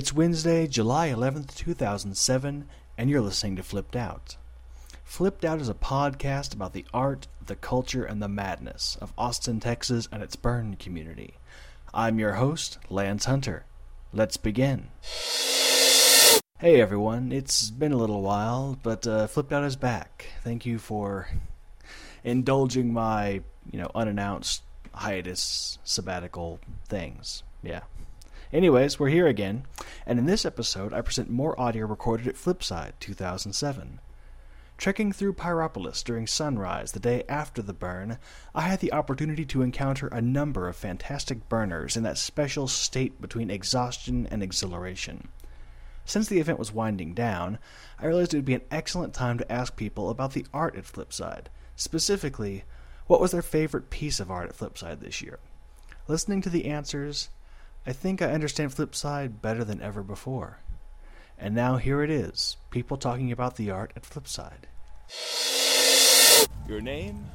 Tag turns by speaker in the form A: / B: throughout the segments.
A: It's Wednesday, July 11th, 2007, and you're listening to Flipped Out. Flipped Out is a podcast about the art, the culture, and the madness of Austin, Texas, and its burn community. I'm your host, Lance Hunter. Let's begin. Hey everyone, it's been a little while, but uh, Flipped Out is back. Thank you for indulging my, you know, unannounced hiatus sabbatical things. Yeah. Anyways, we're here again, and in this episode, I present more audio recorded at Flipside 2007. Trekking through Pyropolis during sunrise the day after the burn, I had the opportunity to encounter a number of fantastic burners in that special state between exhaustion and exhilaration. Since the event was winding down, I realized it would be an excellent time to ask people about the art at Flipside. Specifically, what was their favorite piece of art at Flipside this year? Listening to the answers, I think I understand Flipside better than ever before. And now here it is people talking about the art at Flipside. Your name?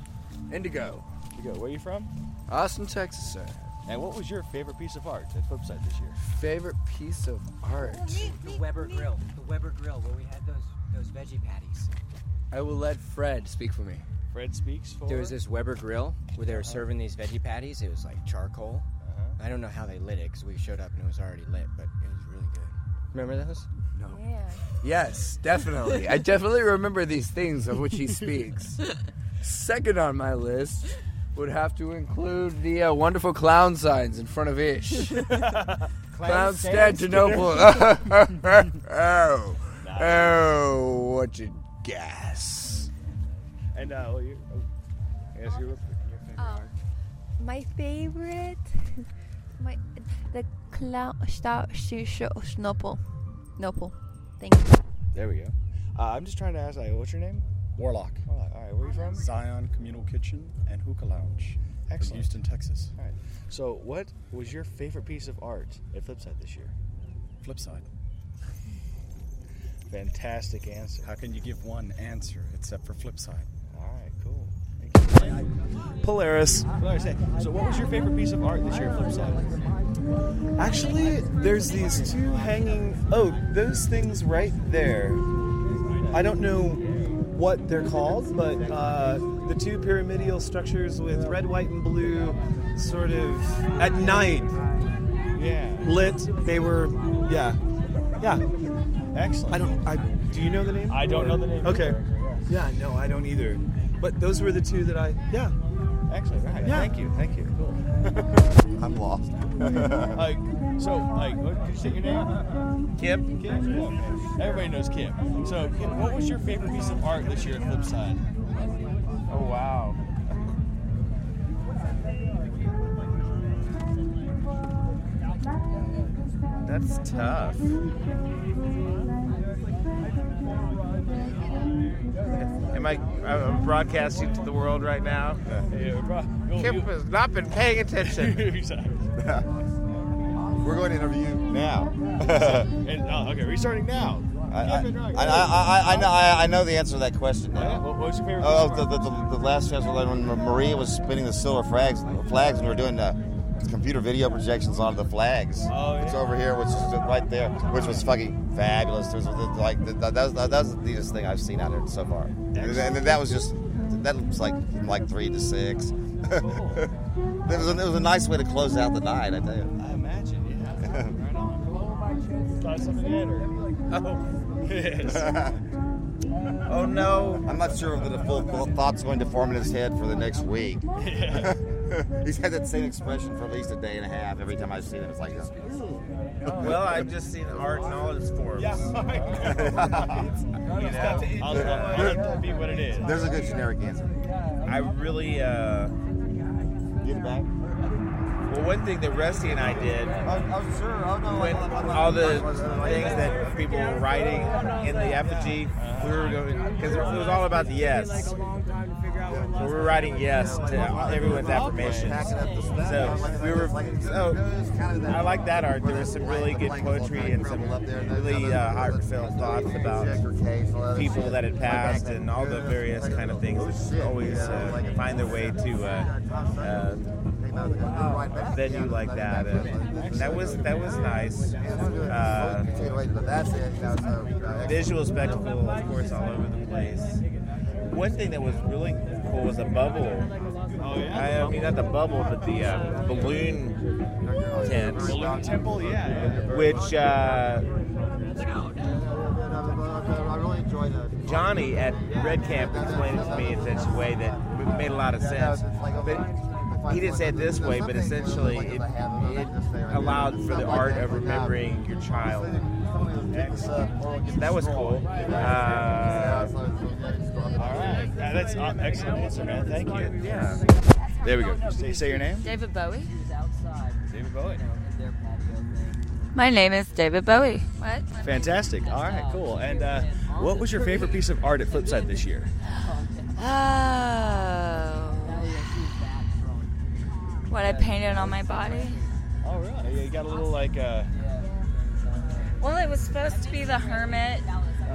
B: Indigo.
A: Indigo. Where are you from?
B: Austin, Texas, sir.
A: And what was your favorite piece of art at Flipside this year?
B: Favorite piece of art?
C: The Weber Grill. The Weber Grill where we had those those veggie patties.
B: I will let Fred speak for me.
A: Fred speaks for.
C: There was this Weber Grill where they were uh-huh. serving these veggie patties. It was like charcoal. I don't know how they lit it because we showed up and it was already lit, but it was really good. Remember those?
B: No.
D: Yeah.
B: Yes, definitely. I definitely remember these things of which he speaks. Second on my list would have to include the uh, wonderful clown signs in front of Ish. Constantinople. oh, oh, what a gas.
A: And uh, well, you, oh, yes, your, your favorite
D: Um,
A: art.
D: my favorite, my the clown star Nople, Nople. Thank you.
A: There we go. Uh, I'm just trying to ask, like, what's your name?
E: Warlock,
A: All right, all right, where are you from?
E: Zion Communal Kitchen, and Hookah Lounge from
A: Excellent.
E: Houston, Texas.
A: All right. So, what was your favorite piece of art at Flipside this year?
E: Flipside.
A: Fantastic answer.
E: How can you give one answer except for Flipside?
F: Polaris.
A: Polaris, hey, So, what was your favorite piece of art this year Flipside?
F: Actually, there's these two hanging. Oh, those things right there. I don't know what they're called, but uh, the two pyramidal structures with red, white, and blue, sort of at night
A: Yeah.
F: lit. They were, yeah, yeah.
A: Excellent.
F: I don't. I do you know the name?
A: I don't know the name.
F: Okay.
A: either.
F: Yeah, no, I don't either. But those were the two that I. Yeah.
A: Actually, All right.
F: Yeah.
A: Thank you. Thank you. Cool.
G: I'm lost.
A: like, so, like, what, did you say your name?
G: Kip?
A: Kip? Yeah, okay. Everybody knows Kip. So, Kip, what was your favorite piece of art this year at Flipside?
G: Oh wow. That's tough. Am I I'm broadcasting to the world right now?
A: Yeah.
G: Kip has not been paying attention.
H: We're going to interview you now.
A: and, uh, okay, restarting now.
H: I, I, I, I, I, know, I, I know the answer to that question
A: Oh, yeah?
H: now.
A: What, what was your favorite?
H: Oh, the, the, the, the last festival when Maria was spinning the silver flags, flags, and we were doing the computer video projections onto the flags.
A: Oh,
H: It's
A: yeah.
H: over here, which is right there, which was fucking fabulous. There was, like that, was, that was the neatest thing I've seen out here so far. And, that was just that was like from like three to six. it was a, it was a nice way to close out the night. I tell you.
A: I imagine, yeah. right on. Got something in or? Oh, yes.
H: Oh no! I'm not sure that a full full thought's going to form in his head for the next week. He's had that same expression for at least a day and a half every time I've seen him. It's like,
G: well, I've just seen art in all its forms.
A: Yeah.
G: You know,
A: I'll, I'll let it be what it is.
H: there's a good generic answer.
G: I really uh,
H: Get it back.
G: Well one thing that Rusty and I did
H: Oh, sure. Oh no.
G: when all the things that people were writing in the effigy, we were going because it was all about the yes. So we were writing yes to everyone's affirmations. So we were. So I like that art. There was some really good poetry and some really uh, heartfelt thoughts about people that had passed and all the various kind of things that always uh, find their way to uh, uh, venue like that. And that was that was nice. Uh, visual spectacle, of course, all over the place. One thing that was really cool was a bubble. Oh yeah. I mean, not the bubble, but the uh, balloon tent.
A: Balloon Temple, yeah.
G: Which uh, Johnny at Red Camp explained it to me in such a way that made a lot of sense. But he didn't say it this way, but essentially it, it allowed for the art of remembering your child. That was cool. Uh,
A: All right. That's an excellent answer, man. Thank you.
G: yeah.
A: There we go. Say, say your name.
I: David Bowie.
A: David Bowie.
I: My name is David Bowie. What?
A: Fantastic. All right, cool. And uh, what was your favorite piece of art at Flipside this year?
I: Oh. What I painted on my body.
A: Oh, really? You got a little like. Uh,
I: Well, it was supposed to be the hermit,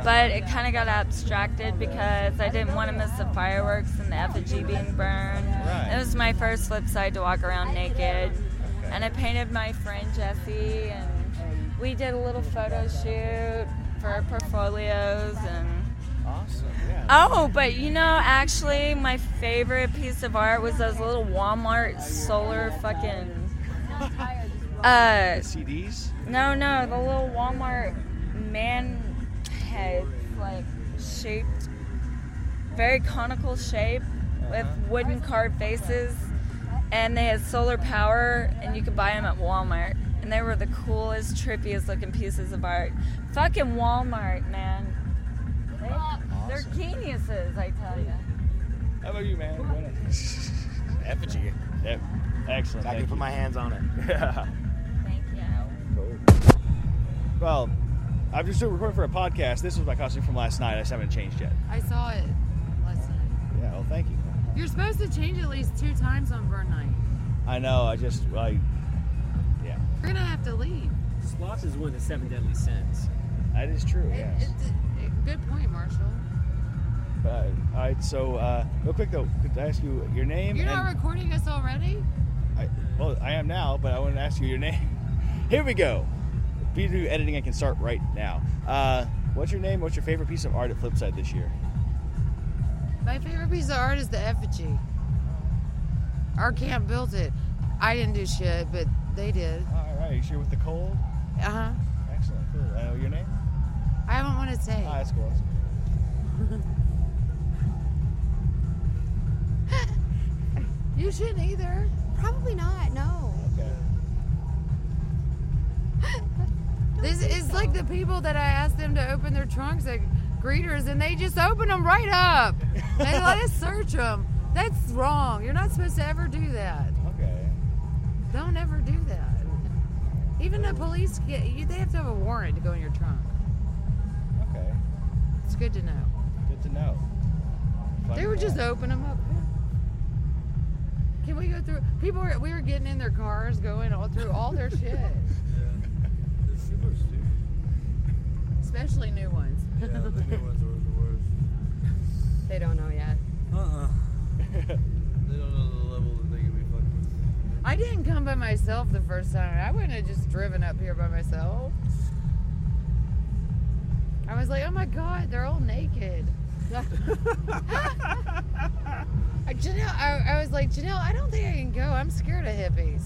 I: but it kind of got abstracted because I didn't want to miss the fireworks and the effigy being burned.
A: Right.
I: It was my first flip side to walk around naked. And I painted my friend Jesse, and we did a little photo shoot for our portfolios. And
A: awesome. Yeah.
I: oh, but you know, actually, my favorite piece of art was those little Walmart solar fucking. Uh,
A: CDs.
I: no, no, the little Walmart man heads, like shaped, very conical shape with wooden carved faces, and they had solar power, and you could buy them at Walmart. And they were the coolest, trippiest looking pieces of art. Fucking Walmart, man. They, They're geniuses, I tell you.
A: How about you, man?
G: Effigy.
A: Yep. Excellent.
G: I can put my hands on it.
A: Yeah.
I: Thank you.
A: Cool. Well, I'm just still recording for a podcast. This was my costume from last night. I just haven't changed yet.
J: I saw it last night.
A: Yeah. Well, thank you.
J: You're supposed to change at least two times on burn night.
A: I know. I just like. Yeah.
J: We're gonna have to leave.
K: Sloth is one of the seven deadly sins.
A: That is true.
J: It-
A: Yes.
J: it's a- a good point, Marshall.
A: Uh, all right. So, uh, real quick though, could I ask you your name?
J: You're not recording us already?
A: I, well, I am now, but I want to ask you your name. Here we go. If you do editing, I can start right now. Uh, what's your name? What's your favorite piece of art at Flipside this year?
J: My favorite piece of art is the effigy. Our camp built it. I didn't do shit, but they did.
A: All right. You sure with the cold?
J: Uh huh.
A: Excellent. Cool. Uh, your name?
J: I haven't want to say.
A: Ah, that's cool.
J: You shouldn't either.
L: Probably not. No.
A: Okay.
J: This is like the people that I asked them to open their trunks at greeters, and they just open them right up. They let us search them. That's wrong. You're not supposed to ever do that.
A: Okay.
J: Don't ever do that. Even the police get you. They have to have a warrant to go in your trunk.
A: Okay.
J: It's good to know.
A: Good to know. Fun
J: They would just open them up. Can we go through? People were we were getting in their cars, going all through all their shit, Yeah. especially new ones. Yeah, the new ones are the worst.
L: They don't know yet.
K: Uh-uh. they don't know the level that they can be fucking with.
J: I didn't come by myself the first time. I wouldn't have just driven up here by myself. I was like, oh my god, they're all naked. I, Janelle, I, I was like, Janelle, I don't think I can go. I'm scared of hippies.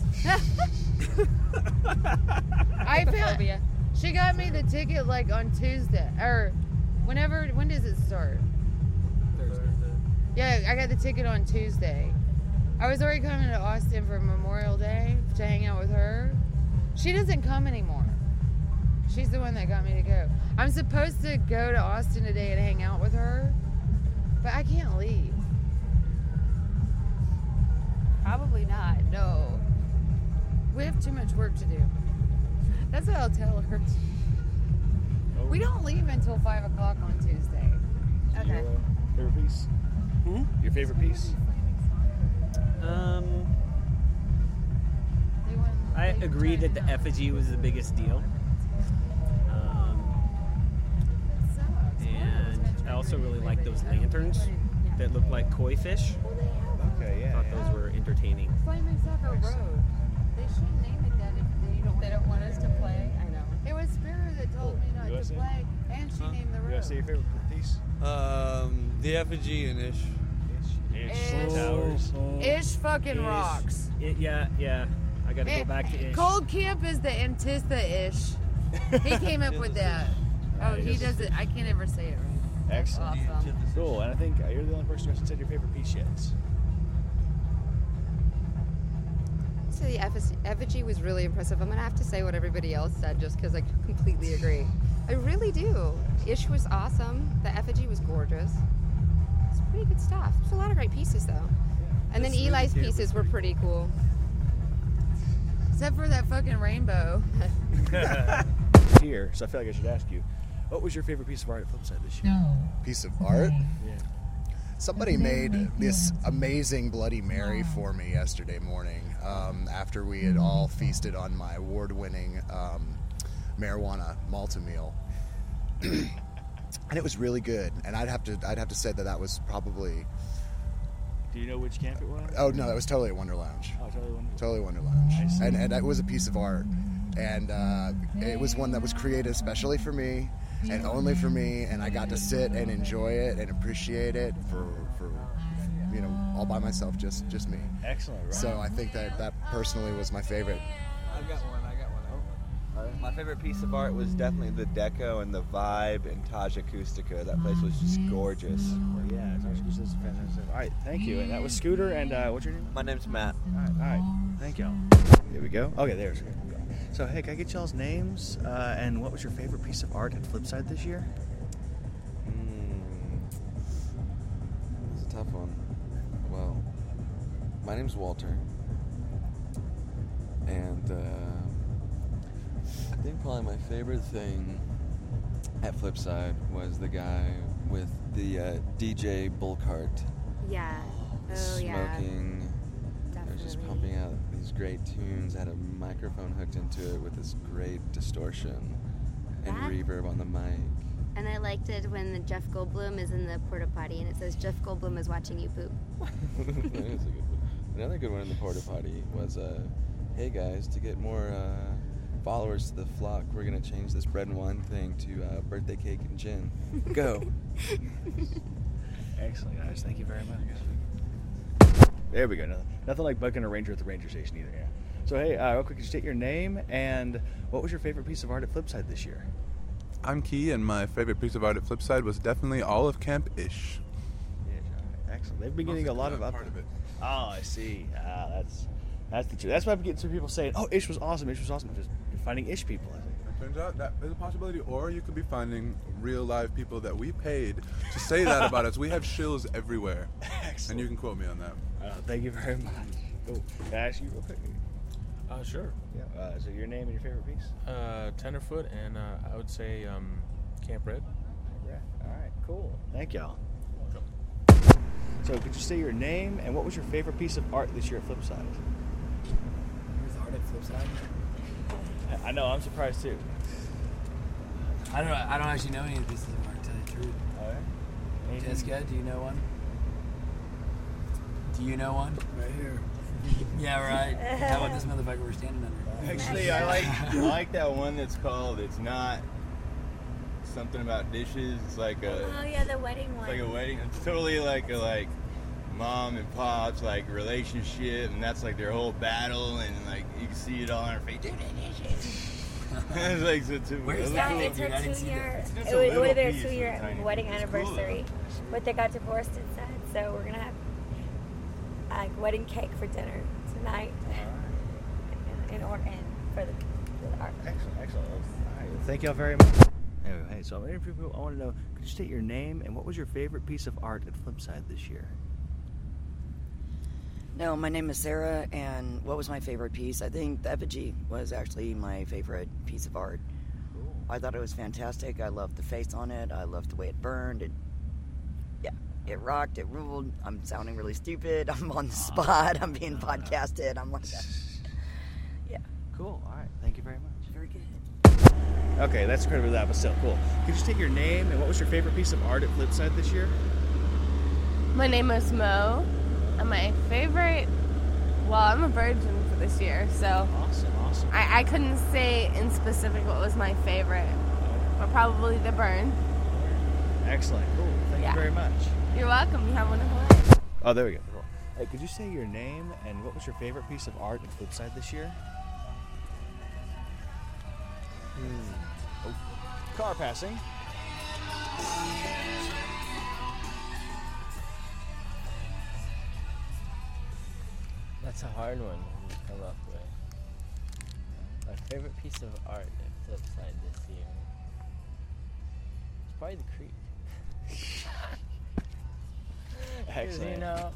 J: I found, she got me the ticket like on Tuesday or whenever. When does it start? Thursday. Yeah, I got the ticket on Tuesday. I was already coming to Austin for Memorial Day to hang out with her. She doesn't come anymore. She's the one that got me to go. I'm supposed to go to Austin today and hang out with her, but I can't leave.
L: Probably not. No.
J: We have too much work to do. That's what I'll tell her. We don't leave until 5 o'clock on Tuesday.
A: Your uh, favorite piece?
K: Hmm?
A: Your favorite piece?
K: Um, I agree that the effigy was the biggest deal. Um, and I also really like those lanterns that looked like koi fish.
A: Okay, yeah.
K: I thought
A: yeah.
K: those were entertaining.
J: Flaming Sucker Road. They shouldn't name it that if they don't.
L: They don't want us to play. I know.
J: It was Spirit that told me not
A: You wanna
J: play, and she named the
A: You
J: road.
A: want to say your favorite piece?
M: Um, the effigy and ish.
J: Ish.
A: Towers.
J: Ish fucking
K: Ish.
J: rocks.
K: It, yeah, yeah. I gotta go
J: Eh,
K: back to ish.
J: Cold Camp is the Antissa ish. He came up with that. Oh, he does it. I can't ever say it right.
A: Excellent.
J: Awesome.
A: Cool. And I think uh, you're the only person who hasn't said your favorite piece yet.
L: So the effigy, effigy was really impressive. I'm gonna have to say what everybody else said just because I completely agree. I really do. Ish was awesome. The effigy was gorgeous. It's pretty good stuff. There's a lot of great pieces though. And then Eli's pieces were pretty cool.
J: Except for that fucking rainbow.
A: Here, so I feel like I should ask you, what was your favorite piece of art at Flipside this year?
N: piece of art.
A: Yeah.
N: Somebody made this amazing Bloody Mary for me yesterday morning um, after we had all feasted on my award winning um, marijuana Malt-O-Meal. and it was really good. And I'd have to I'd have to say that that was probably
A: Do you know which camp it was?
N: oh no that was totally Wonder Lounge.
A: Oh, totally wonderful.
N: Totally Wonder Lounge.
A: I.
N: And and it was a piece of art. And uh, it was one that was created especially for me and only for me. And I got to sit and enjoy it and appreciate it for, for you know, all by myself, just just me.
A: Excellent. Right.
N: So I think that that personally was my favorite.
O: I've got one. I got one. My favorite piece of art was definitely the deco and the vibe in Taj Acustica. That place was just gorgeous.
A: yeah, Taj Acustica is fantastic. All right, thank you. And that was Scooter. And uh, what's your name?
O: My name's Matt.
A: All right, all right. Thank y'all. Here we go. Okay, there's. So, hey, can I get y'all's names? Uh, and what was your favorite piece of art at Flipside this year?
P: It's a tough one. Well, my name's Walter, and uh, I think probably my favorite thing at Flipside was the guy with the uh, DJ bull cart.
I: Yeah. Oh, yeah.
P: smoking. I was just pumping out these great tunes. Had a microphone hooked into it with this great distortion and
I: That-
P: reverb on the mic.
I: And I liked it when the Jeff Goldblum is in the porta potty and it says Jeff Goldblum is watching you poop.
P: That is a good one. Another good one in the porta potty was, uh, "Hey guys, to get more uh, followers to the flock, we're gonna change this bread and wine thing to uh, birthday cake and gin. Go."
A: Excellent, guys. Thank you very much. There we go. Nothing, nothing like bucking a ranger at the ranger station either. Yeah. So, hey, uh, real quick, you state your name and what was your favorite piece of art at Flipside this year?
Q: I'm Key, and my favorite piece of art at Flipside was definitely all of Camp Ish.
A: Yeah, Excellent. They've been getting a lot of up.
Q: part of it.
A: Oh, I see. Ah, that's that's the truth. That's why I'm getting some people saying, "Oh, Ish was awesome. Ish was awesome." Just finding Ish people. I think.
Q: It turns out that is a possibility, or you could be finding real live people that we paid to say that about us. We have shills everywhere, and you can quote me on that.
A: Uh, thank you very much. Oh, can I ask you real quick?
R: Uh, sure.
A: Yeah. Uh, so your name and your favorite piece?
R: Uh, Tenderfoot, and uh, I would say um, Camp Red.
A: Yeah. All right. Cool. Thank y'all. Welcome. So, could you say your name and what was your favorite piece of art this year at Flipside?
S: With art at Flipside?
A: I know. I'm surprised too.
S: I don't. I don't actually know any of the pieces of art, to tell you the truth.
A: Oh, yeah? Anything?
S: Jessica, do you know one? Do you know one?
T: Right here.
S: Yeah, right. How about this motherfucker we're standing under?
U: Actually, I like I like that one that's called. It's not something about dishes. It's like a.
I: Oh, yeah, the wedding one.
U: It's
I: one.
U: like a wedding. It's totally like a like mom and pop's like relationship, and that's like their whole battle, and like you can see it all on her face. it's like so too.
S: Where's
U: it
S: that?
U: looks
I: It's
U: cool.
I: her two year.
U: It's just
I: It
U: a
I: would,
U: little
I: would have been a
U: piece,
I: two year wedding
U: It's cool,
I: anniversary, but they got divorced instead. So we're gonna have like wedding cake for dinner tonight in, in Orton for the, for the art.
A: Excellent, excellent. All right, thank y'all very much. Anyway, hey, so I'm interviewing people. I want to know, could you state your name and what was your favorite piece of art at Flipside this year?
H: No, my name is Sarah, and what was my favorite piece? I think the effigy was actually my favorite piece of art. I thought it was fantastic. I loved the face on it. I loved the way it burned. It, yeah, it rocked. It ruled. I'm sounding really stupid. I'm on the ah, spot. I'm being ah. podcasted. I'm like that. Yeah.
A: Cool. All right. Thank you very much.
H: Very good.
A: Okay, that's incredibly loud, but still cool. Could you take your name and what was your favorite piece of art at Flipside this year?
V: My name is Mo,
M: And my favorite, well, I'm a virgin for this year, so
W: awesome, awesome.
M: I, I couldn't say in specific what was my favorite, but probably the burn.
W: Excellent. Cool. Thank
M: Yeah.
W: you very much.
M: You're welcome. You have a wonderful day.
W: Oh, there we go. Hey, could you say your name and what was your favorite piece of art in Flipside this year? Hmm. Oh, car passing.
X: That's a hard one to come up with. My favorite piece of art at Flipside this year. It's probably the creek.
W: Excellent.
X: you know,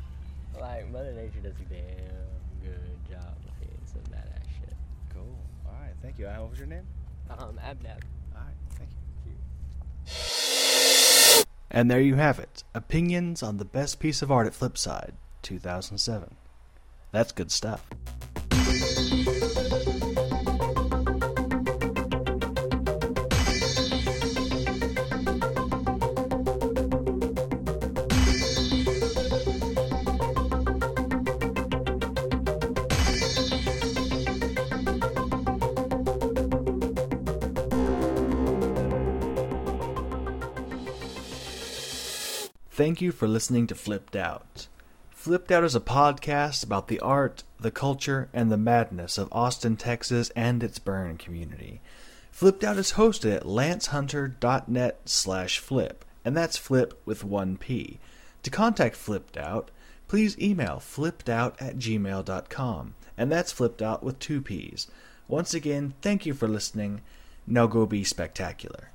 X: like Mother Nature does a damn good job of creating some badass shit.
W: Cool. All right. Thank you. Uh, What was your name?
X: Um, Abnab.
W: All right. Thank you. And there you have it. Opinions on the best piece of art at Flipside, 2007. That's good stuff. Thank you for listening to Flipped Out. Flipped Out is a podcast about the art, the culture, and the madness of Austin, Texas, and its burn community. Flipped Out is hosted at lancehunter.net slash flip, and that's flip with one P. To contact Flipped Out, please email flippedout at gmail.com, and that's flipped out with two P's. Once again, thank you for listening. Now go be spectacular.